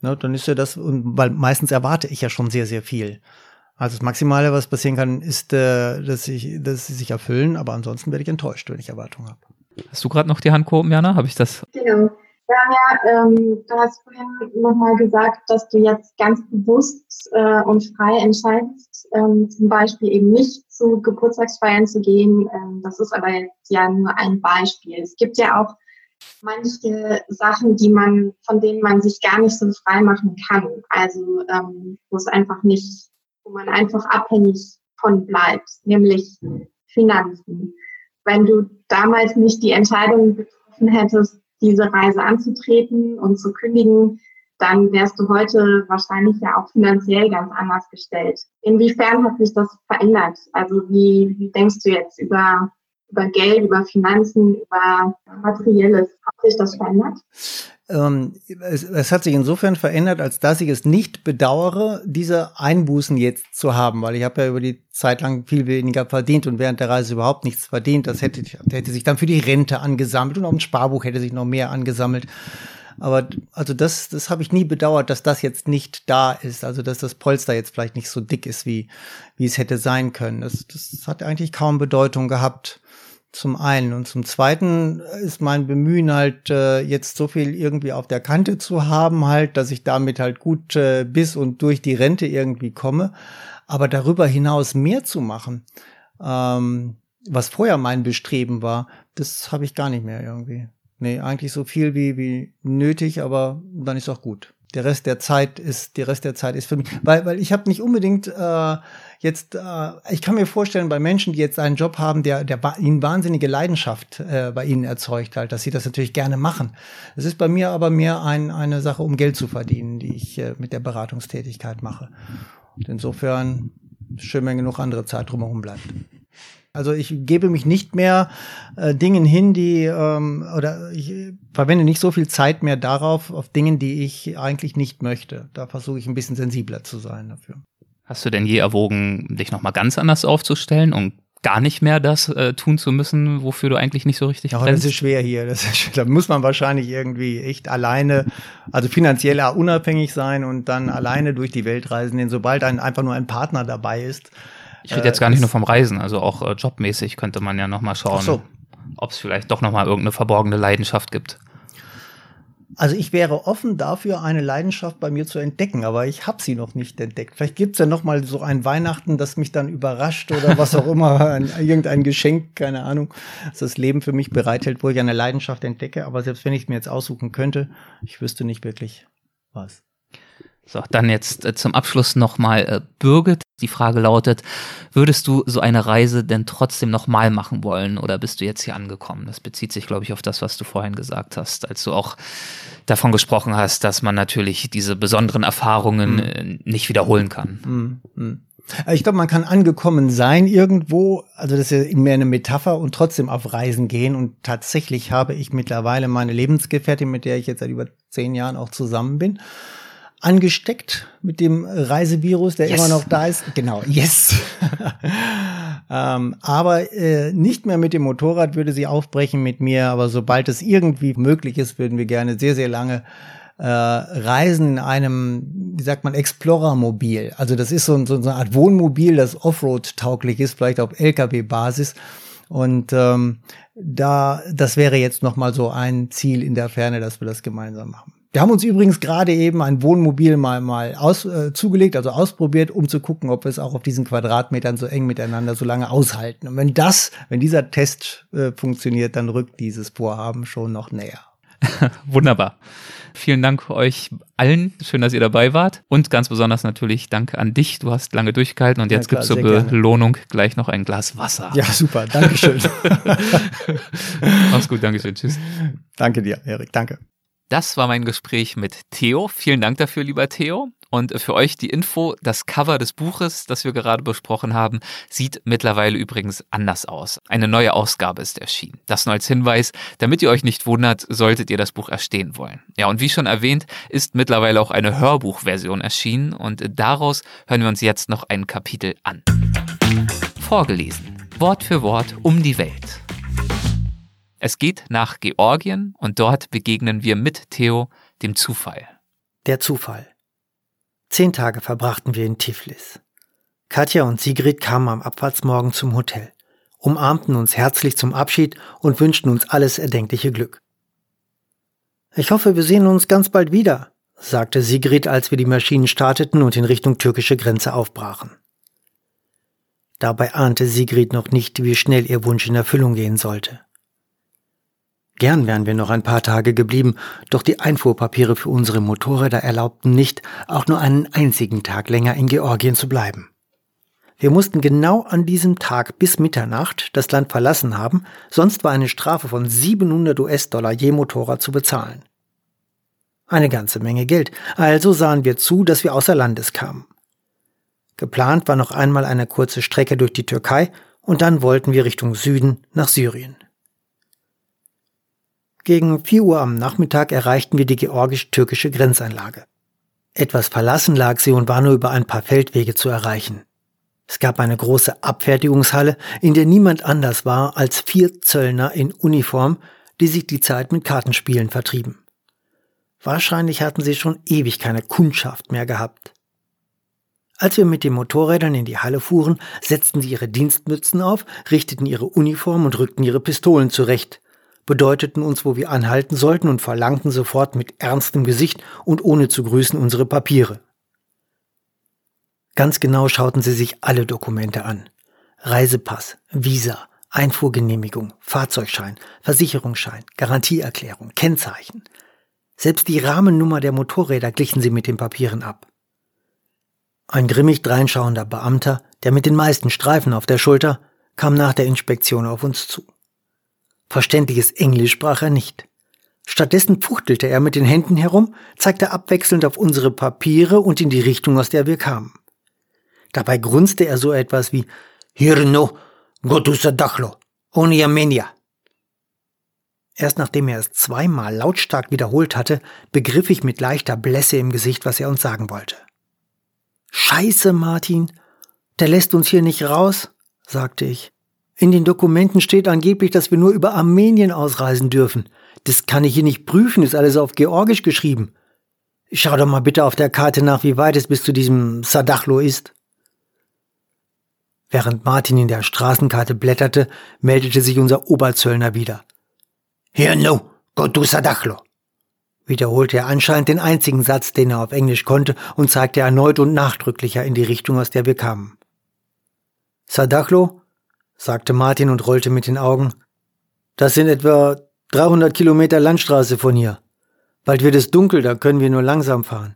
Ne, dann ist ja das, weil meistens erwarte ich ja schon sehr, sehr viel. Also das Maximale, was passieren kann, ist, äh, dass, ich, dass sie sich erfüllen, aber ansonsten werde ich enttäuscht, wenn ich Erwartungen habe. Hast du gerade noch die Hand gehoben, Jana? Habe ich das? Genau. Ja, ähm, du hast vorhin nochmal gesagt, dass du jetzt ganz bewusst äh, und frei entscheidest, ähm, zum Beispiel eben nicht zu Geburtstagsfeiern zu gehen. Ähm, das ist aber jetzt ja nur ein Beispiel. Es gibt ja auch manche Sachen, die man, von denen man sich gar nicht so frei machen kann. Also ähm, wo es einfach nicht, wo man einfach abhängig von bleibt, nämlich Finanzen. Wenn du damals nicht die Entscheidung getroffen hättest, diese Reise anzutreten und zu kündigen, dann wärst du heute wahrscheinlich ja auch finanziell ganz anders gestellt. Inwiefern hat sich das verändert? Also wie, wie denkst du jetzt über, über Geld, über Finanzen, über Materielles. Hat sich das verändert? Ähm, es, es, hat sich insofern verändert, als dass ich es nicht bedauere, diese Einbußen jetzt zu haben, weil ich habe ja über die Zeit lang viel weniger verdient und während der Reise überhaupt nichts verdient. Das hätte, hätte sich dann für die Rente angesammelt und auf dem Sparbuch hätte sich noch mehr angesammelt. Aber also das, das habe ich nie bedauert, dass das jetzt nicht da ist. Also dass das Polster jetzt vielleicht nicht so dick ist, wie, wie es hätte sein können. Das, das hat eigentlich kaum Bedeutung gehabt. Zum einen. Und zum zweiten ist mein Bemühen halt äh, jetzt so viel irgendwie auf der Kante zu haben, halt, dass ich damit halt gut äh, bis und durch die Rente irgendwie komme. Aber darüber hinaus mehr zu machen, ähm, was vorher mein Bestreben war, das habe ich gar nicht mehr irgendwie. Nee, eigentlich so viel wie, wie nötig, aber dann ist auch gut. Der Rest der Zeit ist, der Rest der Zeit ist für mich, weil, weil ich habe nicht unbedingt äh, jetzt, äh, ich kann mir vorstellen, bei Menschen, die jetzt einen Job haben, der, der ihnen wahnsinnige Leidenschaft äh, bei ihnen erzeugt, halt, dass sie das natürlich gerne machen. Es ist bei mir aber mehr ein, eine Sache, um Geld zu verdienen, die ich äh, mit der Beratungstätigkeit mache. Und insofern schön, wenn genug andere Zeit drumherum bleibt. Also ich gebe mich nicht mehr äh, Dingen hin, die ähm, oder ich verwende nicht so viel Zeit mehr darauf, auf Dingen, die ich eigentlich nicht möchte. Da versuche ich ein bisschen sensibler zu sein dafür. Hast du denn je erwogen, dich nochmal ganz anders aufzustellen und gar nicht mehr das äh, tun zu müssen, wofür du eigentlich nicht so richtig ja, Das ist schwer hier. Das ist, da muss man wahrscheinlich irgendwie echt alleine, also finanziell unabhängig sein und dann alleine durch die Welt reisen. Denn sobald ein, einfach nur ein Partner dabei ist, ich rede jetzt gar nicht nur vom Reisen, also auch äh, jobmäßig könnte man ja nochmal schauen, so. ob es vielleicht doch nochmal irgendeine verborgene Leidenschaft gibt. Also ich wäre offen dafür, eine Leidenschaft bei mir zu entdecken, aber ich habe sie noch nicht entdeckt. Vielleicht gibt's ja noch mal so ein Weihnachten, das mich dann überrascht oder was auch immer, ein, irgendein Geschenk, keine Ahnung, das das Leben für mich bereithält, wo ich eine Leidenschaft entdecke. Aber selbst wenn ich es mir jetzt aussuchen könnte, ich wüsste nicht wirklich was. So, dann jetzt äh, zum Abschluss nochmal äh, Birgit. Die Frage lautet, würdest du so eine Reise denn trotzdem nochmal machen wollen oder bist du jetzt hier angekommen? Das bezieht sich, glaube ich, auf das, was du vorhin gesagt hast, als du auch davon gesprochen hast, dass man natürlich diese besonderen Erfahrungen mhm. nicht wiederholen kann. Mhm. mhm. Ich glaube, man kann angekommen sein irgendwo, also das ist ja mehr eine Metapher und trotzdem auf Reisen gehen. Und tatsächlich habe ich mittlerweile meine Lebensgefährtin, mit der ich jetzt seit über zehn Jahren auch zusammen bin, angesteckt mit dem Reisevirus, der yes. immer noch da ist. Genau, yes. ähm, aber äh, nicht mehr mit dem Motorrad würde sie aufbrechen mit mir, aber sobald es irgendwie möglich ist, würden wir gerne sehr, sehr lange äh, reisen in einem, wie sagt man, Explorer-Mobil. Also das ist so, so, so eine Art Wohnmobil, das Offroad-tauglich ist, vielleicht auf LKW-Basis. Und ähm, da, das wäre jetzt noch mal so ein Ziel in der Ferne, dass wir das gemeinsam machen. Wir haben uns übrigens gerade eben ein Wohnmobil mal mal aus, äh, zugelegt, also ausprobiert, um zu gucken, ob wir es auch auf diesen Quadratmetern so eng miteinander so lange aushalten. Und wenn das, wenn dieser Test äh, funktioniert, dann rückt dieses Vorhaben schon noch näher. Wunderbar. Vielen Dank euch allen. Schön, dass ihr dabei wart. Und ganz besonders natürlich Dank an dich. Du hast lange durchgehalten und jetzt ja, gibt's zur Belohnung gerne. gleich noch ein Glas Wasser. Ja, super. Dankeschön. Mach's gut. Dankeschön. Tschüss. Danke dir, Erik. Danke. Das war mein Gespräch mit Theo. Vielen Dank dafür, lieber Theo. Und für euch die Info, das Cover des Buches, das wir gerade besprochen haben, sieht mittlerweile übrigens anders aus. Eine neue Ausgabe ist erschienen. Das nur als Hinweis, damit ihr euch nicht wundert, solltet ihr das Buch erstehen wollen. Ja, und wie schon erwähnt, ist mittlerweile auch eine Hörbuchversion erschienen und daraus hören wir uns jetzt noch ein Kapitel an. Vorgelesen, Wort für Wort um die Welt. Es geht nach Georgien und dort begegnen wir mit Theo dem Zufall. Der Zufall. Zehn Tage verbrachten wir in Tiflis. Katja und Sigrid kamen am Abfahrtsmorgen zum Hotel, umarmten uns herzlich zum Abschied und wünschten uns alles erdenkliche Glück. Ich hoffe, wir sehen uns ganz bald wieder, sagte Sigrid, als wir die Maschinen starteten und in Richtung türkische Grenze aufbrachen. Dabei ahnte Sigrid noch nicht, wie schnell ihr Wunsch in Erfüllung gehen sollte. Gern wären wir noch ein paar Tage geblieben, doch die Einfuhrpapiere für unsere Motorräder erlaubten nicht, auch nur einen einzigen Tag länger in Georgien zu bleiben. Wir mussten genau an diesem Tag bis Mitternacht das Land verlassen haben, sonst war eine Strafe von 700 US-Dollar je Motorrad zu bezahlen. Eine ganze Menge Geld, also sahen wir zu, dass wir außer Landes kamen. Geplant war noch einmal eine kurze Strecke durch die Türkei und dann wollten wir Richtung Süden nach Syrien. Gegen vier Uhr am Nachmittag erreichten wir die georgisch-türkische Grenzeinlage. Etwas verlassen lag sie und war nur über ein paar Feldwege zu erreichen. Es gab eine große Abfertigungshalle, in der niemand anders war als vier Zöllner in Uniform, die sich die Zeit mit Kartenspielen vertrieben. Wahrscheinlich hatten sie schon ewig keine Kundschaft mehr gehabt. Als wir mit den Motorrädern in die Halle fuhren, setzten sie ihre Dienstmützen auf, richteten ihre Uniform und rückten ihre Pistolen zurecht, bedeuteten uns, wo wir anhalten sollten und verlangten sofort mit ernstem Gesicht und ohne zu grüßen unsere Papiere. Ganz genau schauten sie sich alle Dokumente an. Reisepass, Visa, Einfuhrgenehmigung, Fahrzeugschein, Versicherungsschein, Garantieerklärung, Kennzeichen. Selbst die Rahmennummer der Motorräder glichen sie mit den Papieren ab. Ein grimmig dreinschauender Beamter, der mit den meisten Streifen auf der Schulter, kam nach der Inspektion auf uns zu. Verständliches Englisch sprach er nicht. Stattdessen fuchtelte er mit den Händen herum, zeigte abwechselnd auf unsere Papiere und in die Richtung, aus der wir kamen. Dabei grunzte er so etwas wie Hirno, Gotusa Dachlo, ohne Armenia. Erst nachdem er es zweimal lautstark wiederholt hatte, begriff ich mit leichter Blässe im Gesicht, was er uns sagen wollte. Scheiße, Martin, der lässt uns hier nicht raus, sagte ich. In den Dokumenten steht angeblich, dass wir nur über Armenien ausreisen dürfen. Das kann ich hier nicht prüfen, ist alles auf Georgisch geschrieben. Schau doch mal bitte auf der Karte nach, wie weit es bis zu diesem Sadachlo ist. Während Martin in der Straßenkarte blätterte, meldete sich unser Oberzöllner wieder. Here no, go to Sadachlo. Wiederholte er anscheinend den einzigen Satz, den er auf Englisch konnte, und zeigte erneut und nachdrücklicher in die Richtung, aus der wir kamen. Sadachlo, sagte Martin und rollte mit den Augen. Das sind etwa 300 Kilometer Landstraße von hier. Bald wird es dunkel, da können wir nur langsam fahren.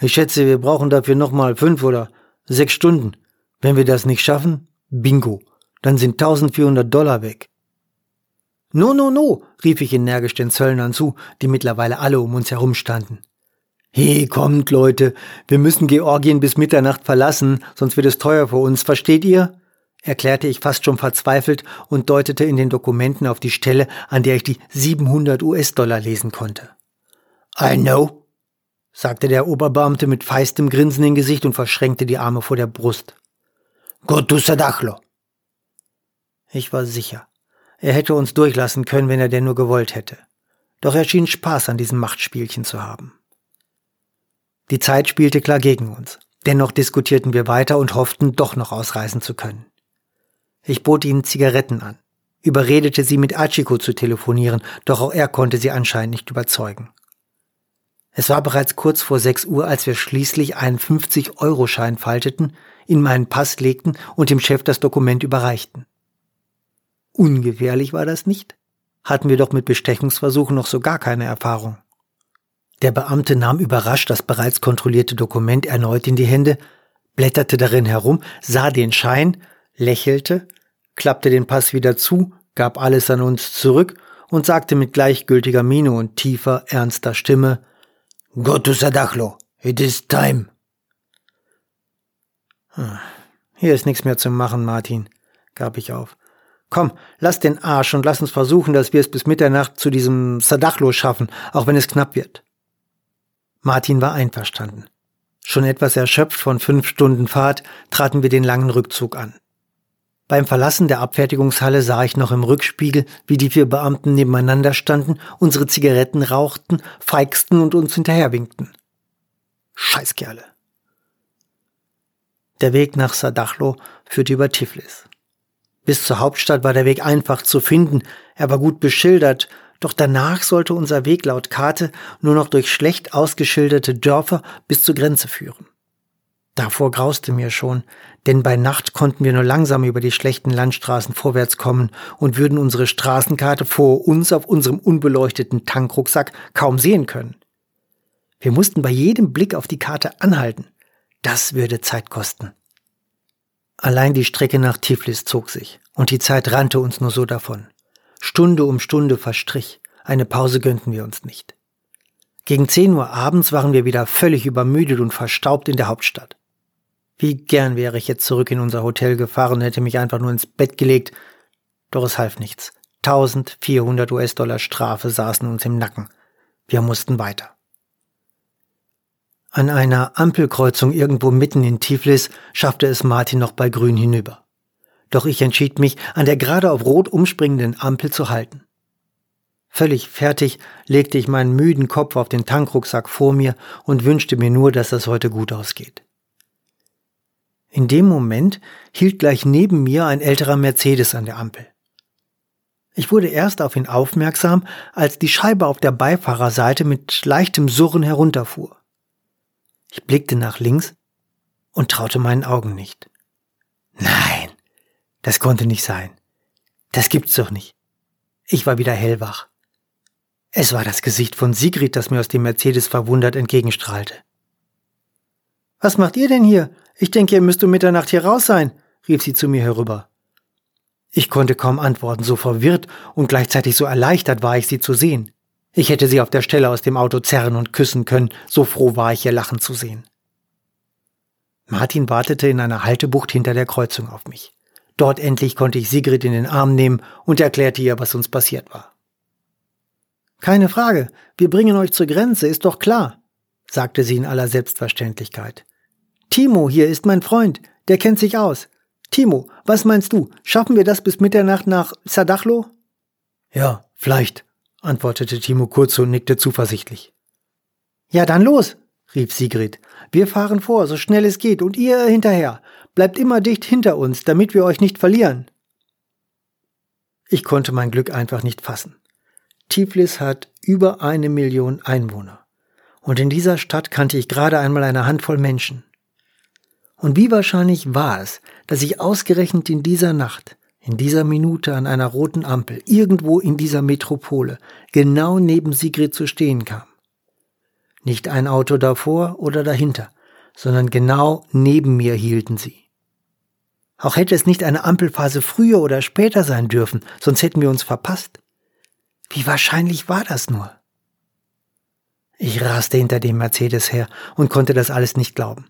Ich schätze, wir brauchen dafür nochmal fünf oder sechs Stunden. Wenn wir das nicht schaffen, bingo, dann sind 1400 Dollar weg. No, no, no, rief ich energisch den Zöllnern zu, die mittlerweile alle um uns herum standen. He, kommt, Leute, wir müssen Georgien bis Mitternacht verlassen, sonst wird es teuer für uns, versteht ihr? Erklärte ich fast schon verzweifelt und deutete in den Dokumenten auf die Stelle, an der ich die 700 US-Dollar lesen konnte. I know, sagte der Oberbeamte mit feistem Grinsen im Gesicht und verschränkte die Arme vor der Brust. Go to Sadachlo. Ich war sicher, er hätte uns durchlassen können, wenn er denn nur gewollt hätte. Doch er schien Spaß an diesem Machtspielchen zu haben. Die Zeit spielte klar gegen uns. Dennoch diskutierten wir weiter und hofften, doch noch ausreisen zu können. Ich bot ihnen Zigaretten an, überredete sie mit Achiko zu telefonieren, doch auch er konnte sie anscheinend nicht überzeugen. Es war bereits kurz vor sechs Uhr, als wir schließlich einen 50-Euro-Schein falteten, in meinen Pass legten und dem Chef das Dokument überreichten. Ungefährlich war das nicht? Hatten wir doch mit Bestechungsversuchen noch so gar keine Erfahrung. Der Beamte nahm überrascht das bereits kontrollierte Dokument erneut in die Hände, blätterte darin herum, sah den Schein, lächelte, klappte den Pass wieder zu, gab alles an uns zurück und sagte mit gleichgültiger Miene und tiefer, ernster Stimme, Go to Sadachlo, it is time. Hm. Hier ist nichts mehr zu machen, Martin, gab ich auf. Komm, lass den Arsch und lass uns versuchen, dass wir es bis Mitternacht zu diesem Sadachlo schaffen, auch wenn es knapp wird. Martin war einverstanden. Schon etwas erschöpft von fünf Stunden Fahrt traten wir den langen Rückzug an. Beim Verlassen der Abfertigungshalle sah ich noch im Rückspiegel, wie die vier Beamten nebeneinander standen, unsere Zigaretten rauchten, feixten und uns hinterherwinkten. Scheißkerle. Der Weg nach Sadachlo führte über Tiflis. Bis zur Hauptstadt war der Weg einfach zu finden, er war gut beschildert, doch danach sollte unser Weg laut Karte nur noch durch schlecht ausgeschilderte Dörfer bis zur Grenze führen. Davor grauste mir schon, denn bei Nacht konnten wir nur langsam über die schlechten Landstraßen vorwärts kommen und würden unsere Straßenkarte vor uns auf unserem unbeleuchteten Tankrucksack kaum sehen können. Wir mussten bei jedem Blick auf die Karte anhalten. Das würde Zeit kosten. Allein die Strecke nach Tiflis zog sich, und die Zeit rannte uns nur so davon. Stunde um Stunde verstrich, eine Pause gönnten wir uns nicht. Gegen zehn Uhr abends waren wir wieder völlig übermüdet und verstaubt in der Hauptstadt. Wie gern wäre ich jetzt zurück in unser Hotel gefahren und hätte mich einfach nur ins Bett gelegt. Doch es half nichts. 1400 US-Dollar Strafe saßen uns im Nacken. Wir mussten weiter. An einer Ampelkreuzung irgendwo mitten in Tiflis schaffte es Martin noch bei Grün hinüber. Doch ich entschied mich, an der gerade auf Rot umspringenden Ampel zu halten. Völlig fertig legte ich meinen müden Kopf auf den Tankrucksack vor mir und wünschte mir nur, dass das heute gut ausgeht. In dem Moment hielt gleich neben mir ein älterer Mercedes an der Ampel. Ich wurde erst auf ihn aufmerksam, als die Scheibe auf der Beifahrerseite mit leichtem Surren herunterfuhr. Ich blickte nach links und traute meinen Augen nicht. Nein, das konnte nicht sein. Das gibt's doch nicht. Ich war wieder hellwach. Es war das Gesicht von Sigrid, das mir aus dem Mercedes verwundert entgegenstrahlte. Was macht ihr denn hier? Ich denke, ihr müsst um Mitternacht hier raus sein, rief sie zu mir herüber. Ich konnte kaum antworten, so verwirrt und gleichzeitig so erleichtert war ich, sie zu sehen. Ich hätte sie auf der Stelle aus dem Auto zerren und küssen können, so froh war ich, ihr lachen zu sehen. Martin wartete in einer Haltebucht hinter der Kreuzung auf mich. Dort endlich konnte ich Sigrid in den Arm nehmen und erklärte ihr, was uns passiert war. Keine Frage, wir bringen euch zur Grenze, ist doch klar, sagte sie in aller Selbstverständlichkeit. Timo hier ist mein Freund, der kennt sich aus. Timo, was meinst du? Schaffen wir das bis Mitternacht nach Sadachlo? Ja, vielleicht, antwortete Timo kurz und nickte zuversichtlich. Ja, dann los, rief Sigrid. Wir fahren vor, so schnell es geht, und ihr hinterher. Bleibt immer dicht hinter uns, damit wir euch nicht verlieren. Ich konnte mein Glück einfach nicht fassen. Tiflis hat über eine Million Einwohner. Und in dieser Stadt kannte ich gerade einmal eine Handvoll Menschen. Und wie wahrscheinlich war es, dass ich ausgerechnet in dieser Nacht, in dieser Minute an einer roten Ampel, irgendwo in dieser Metropole, genau neben Sigrid zu stehen kam. Nicht ein Auto davor oder dahinter, sondern genau neben mir hielten sie. Auch hätte es nicht eine Ampelphase früher oder später sein dürfen, sonst hätten wir uns verpasst. Wie wahrscheinlich war das nur? Ich raste hinter dem Mercedes her und konnte das alles nicht glauben.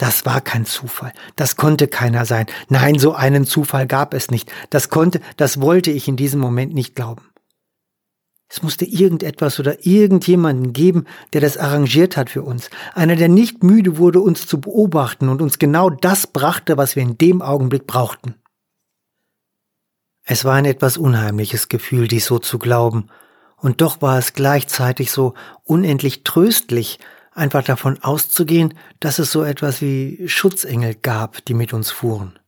Das war kein Zufall. Das konnte keiner sein. Nein, so einen Zufall gab es nicht. Das konnte, das wollte ich in diesem Moment nicht glauben. Es musste irgendetwas oder irgendjemanden geben, der das arrangiert hat für uns. Einer, der nicht müde wurde, uns zu beobachten und uns genau das brachte, was wir in dem Augenblick brauchten. Es war ein etwas unheimliches Gefühl, dies so zu glauben, und doch war es gleichzeitig so unendlich tröstlich, einfach davon auszugehen, dass es so etwas wie Schutzengel gab, die mit uns fuhren.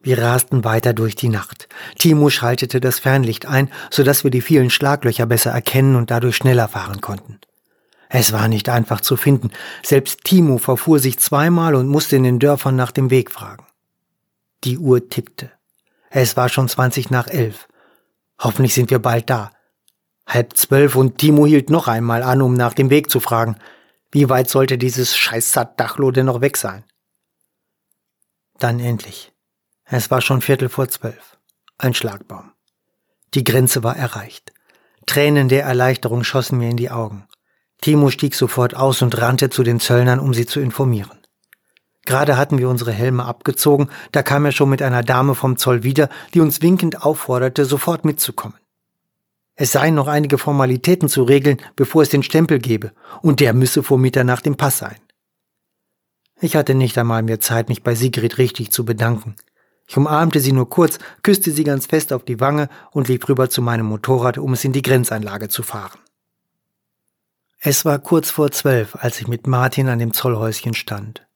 Wir rasten weiter durch die Nacht. Timo schaltete das Fernlicht ein, so dass wir die vielen Schlaglöcher besser erkennen und dadurch schneller fahren konnten. Es war nicht einfach zu finden. Selbst Timo verfuhr sich zweimal und musste in den Dörfern nach dem Weg fragen. Die Uhr tickte. Es war schon zwanzig nach elf. Hoffentlich sind wir bald da. Halb zwölf und Timo hielt noch einmal an, um nach dem Weg zu fragen. Wie weit sollte dieses scheiß Dachlo denn noch weg sein? Dann endlich. Es war schon Viertel vor zwölf. Ein Schlagbaum. Die Grenze war erreicht. Tränen der Erleichterung schossen mir in die Augen. Timo stieg sofort aus und rannte zu den Zöllnern, um sie zu informieren. Gerade hatten wir unsere Helme abgezogen, da kam er schon mit einer Dame vom Zoll wieder, die uns winkend aufforderte, sofort mitzukommen. Es seien noch einige Formalitäten zu regeln, bevor es den Stempel gebe, und der müsse vor Mitternacht im Pass sein. Ich hatte nicht einmal mehr Zeit, mich bei Sigrid richtig zu bedanken. Ich umarmte sie nur kurz, küsste sie ganz fest auf die Wange und lief rüber zu meinem Motorrad, um es in die Grenzeinlage zu fahren. Es war kurz vor zwölf, als ich mit Martin an dem Zollhäuschen stand.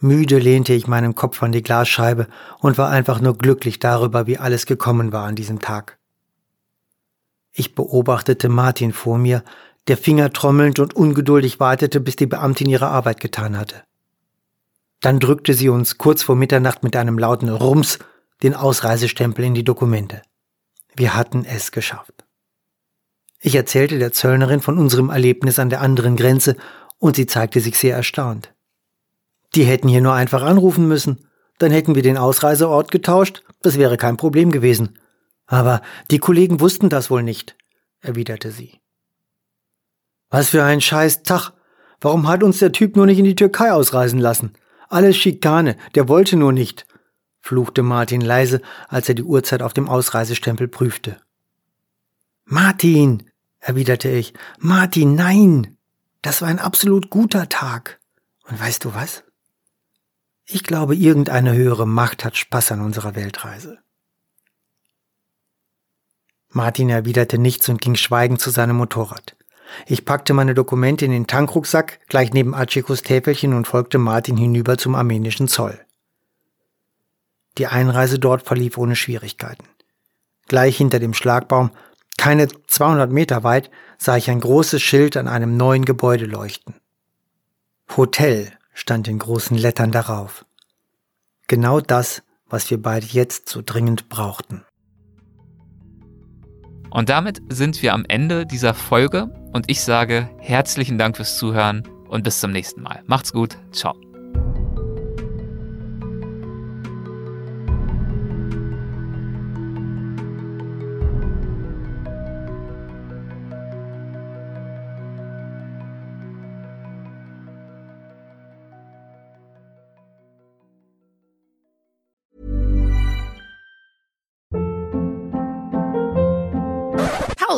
Müde lehnte ich meinen Kopf an die Glasscheibe und war einfach nur glücklich darüber, wie alles gekommen war an diesem Tag. Ich beobachtete Martin vor mir, der Finger trommelnd und ungeduldig wartete, bis die Beamtin ihre Arbeit getan hatte. Dann drückte sie uns kurz vor Mitternacht mit einem lauten Rums den Ausreisestempel in die Dokumente. Wir hatten es geschafft. Ich erzählte der Zöllnerin von unserem Erlebnis an der anderen Grenze und sie zeigte sich sehr erstaunt. Die hätten hier nur einfach anrufen müssen, dann hätten wir den Ausreiseort getauscht, das wäre kein Problem gewesen. Aber die Kollegen wussten das wohl nicht, erwiderte sie. Was für ein scheiß Tag. Warum hat uns der Typ nur nicht in die Türkei ausreisen lassen? Alles Schikane, der wollte nur nicht, fluchte Martin leise, als er die Uhrzeit auf dem Ausreisestempel prüfte. Martin, erwiderte ich, Martin, nein, das war ein absolut guter Tag. Und weißt du was? Ich glaube, irgendeine höhere Macht hat Spaß an unserer Weltreise. Martin erwiderte nichts und ging schweigend zu seinem Motorrad. Ich packte meine Dokumente in den Tankrucksack gleich neben Achikos Täfelchen und folgte Martin hinüber zum armenischen Zoll. Die Einreise dort verlief ohne Schwierigkeiten. Gleich hinter dem Schlagbaum, keine 200 Meter weit, sah ich ein großes Schild an einem neuen Gebäude leuchten. Hotel stand in großen Lettern darauf. Genau das, was wir beide jetzt so dringend brauchten. Und damit sind wir am Ende dieser Folge und ich sage herzlichen Dank fürs Zuhören und bis zum nächsten Mal. Macht's gut, ciao.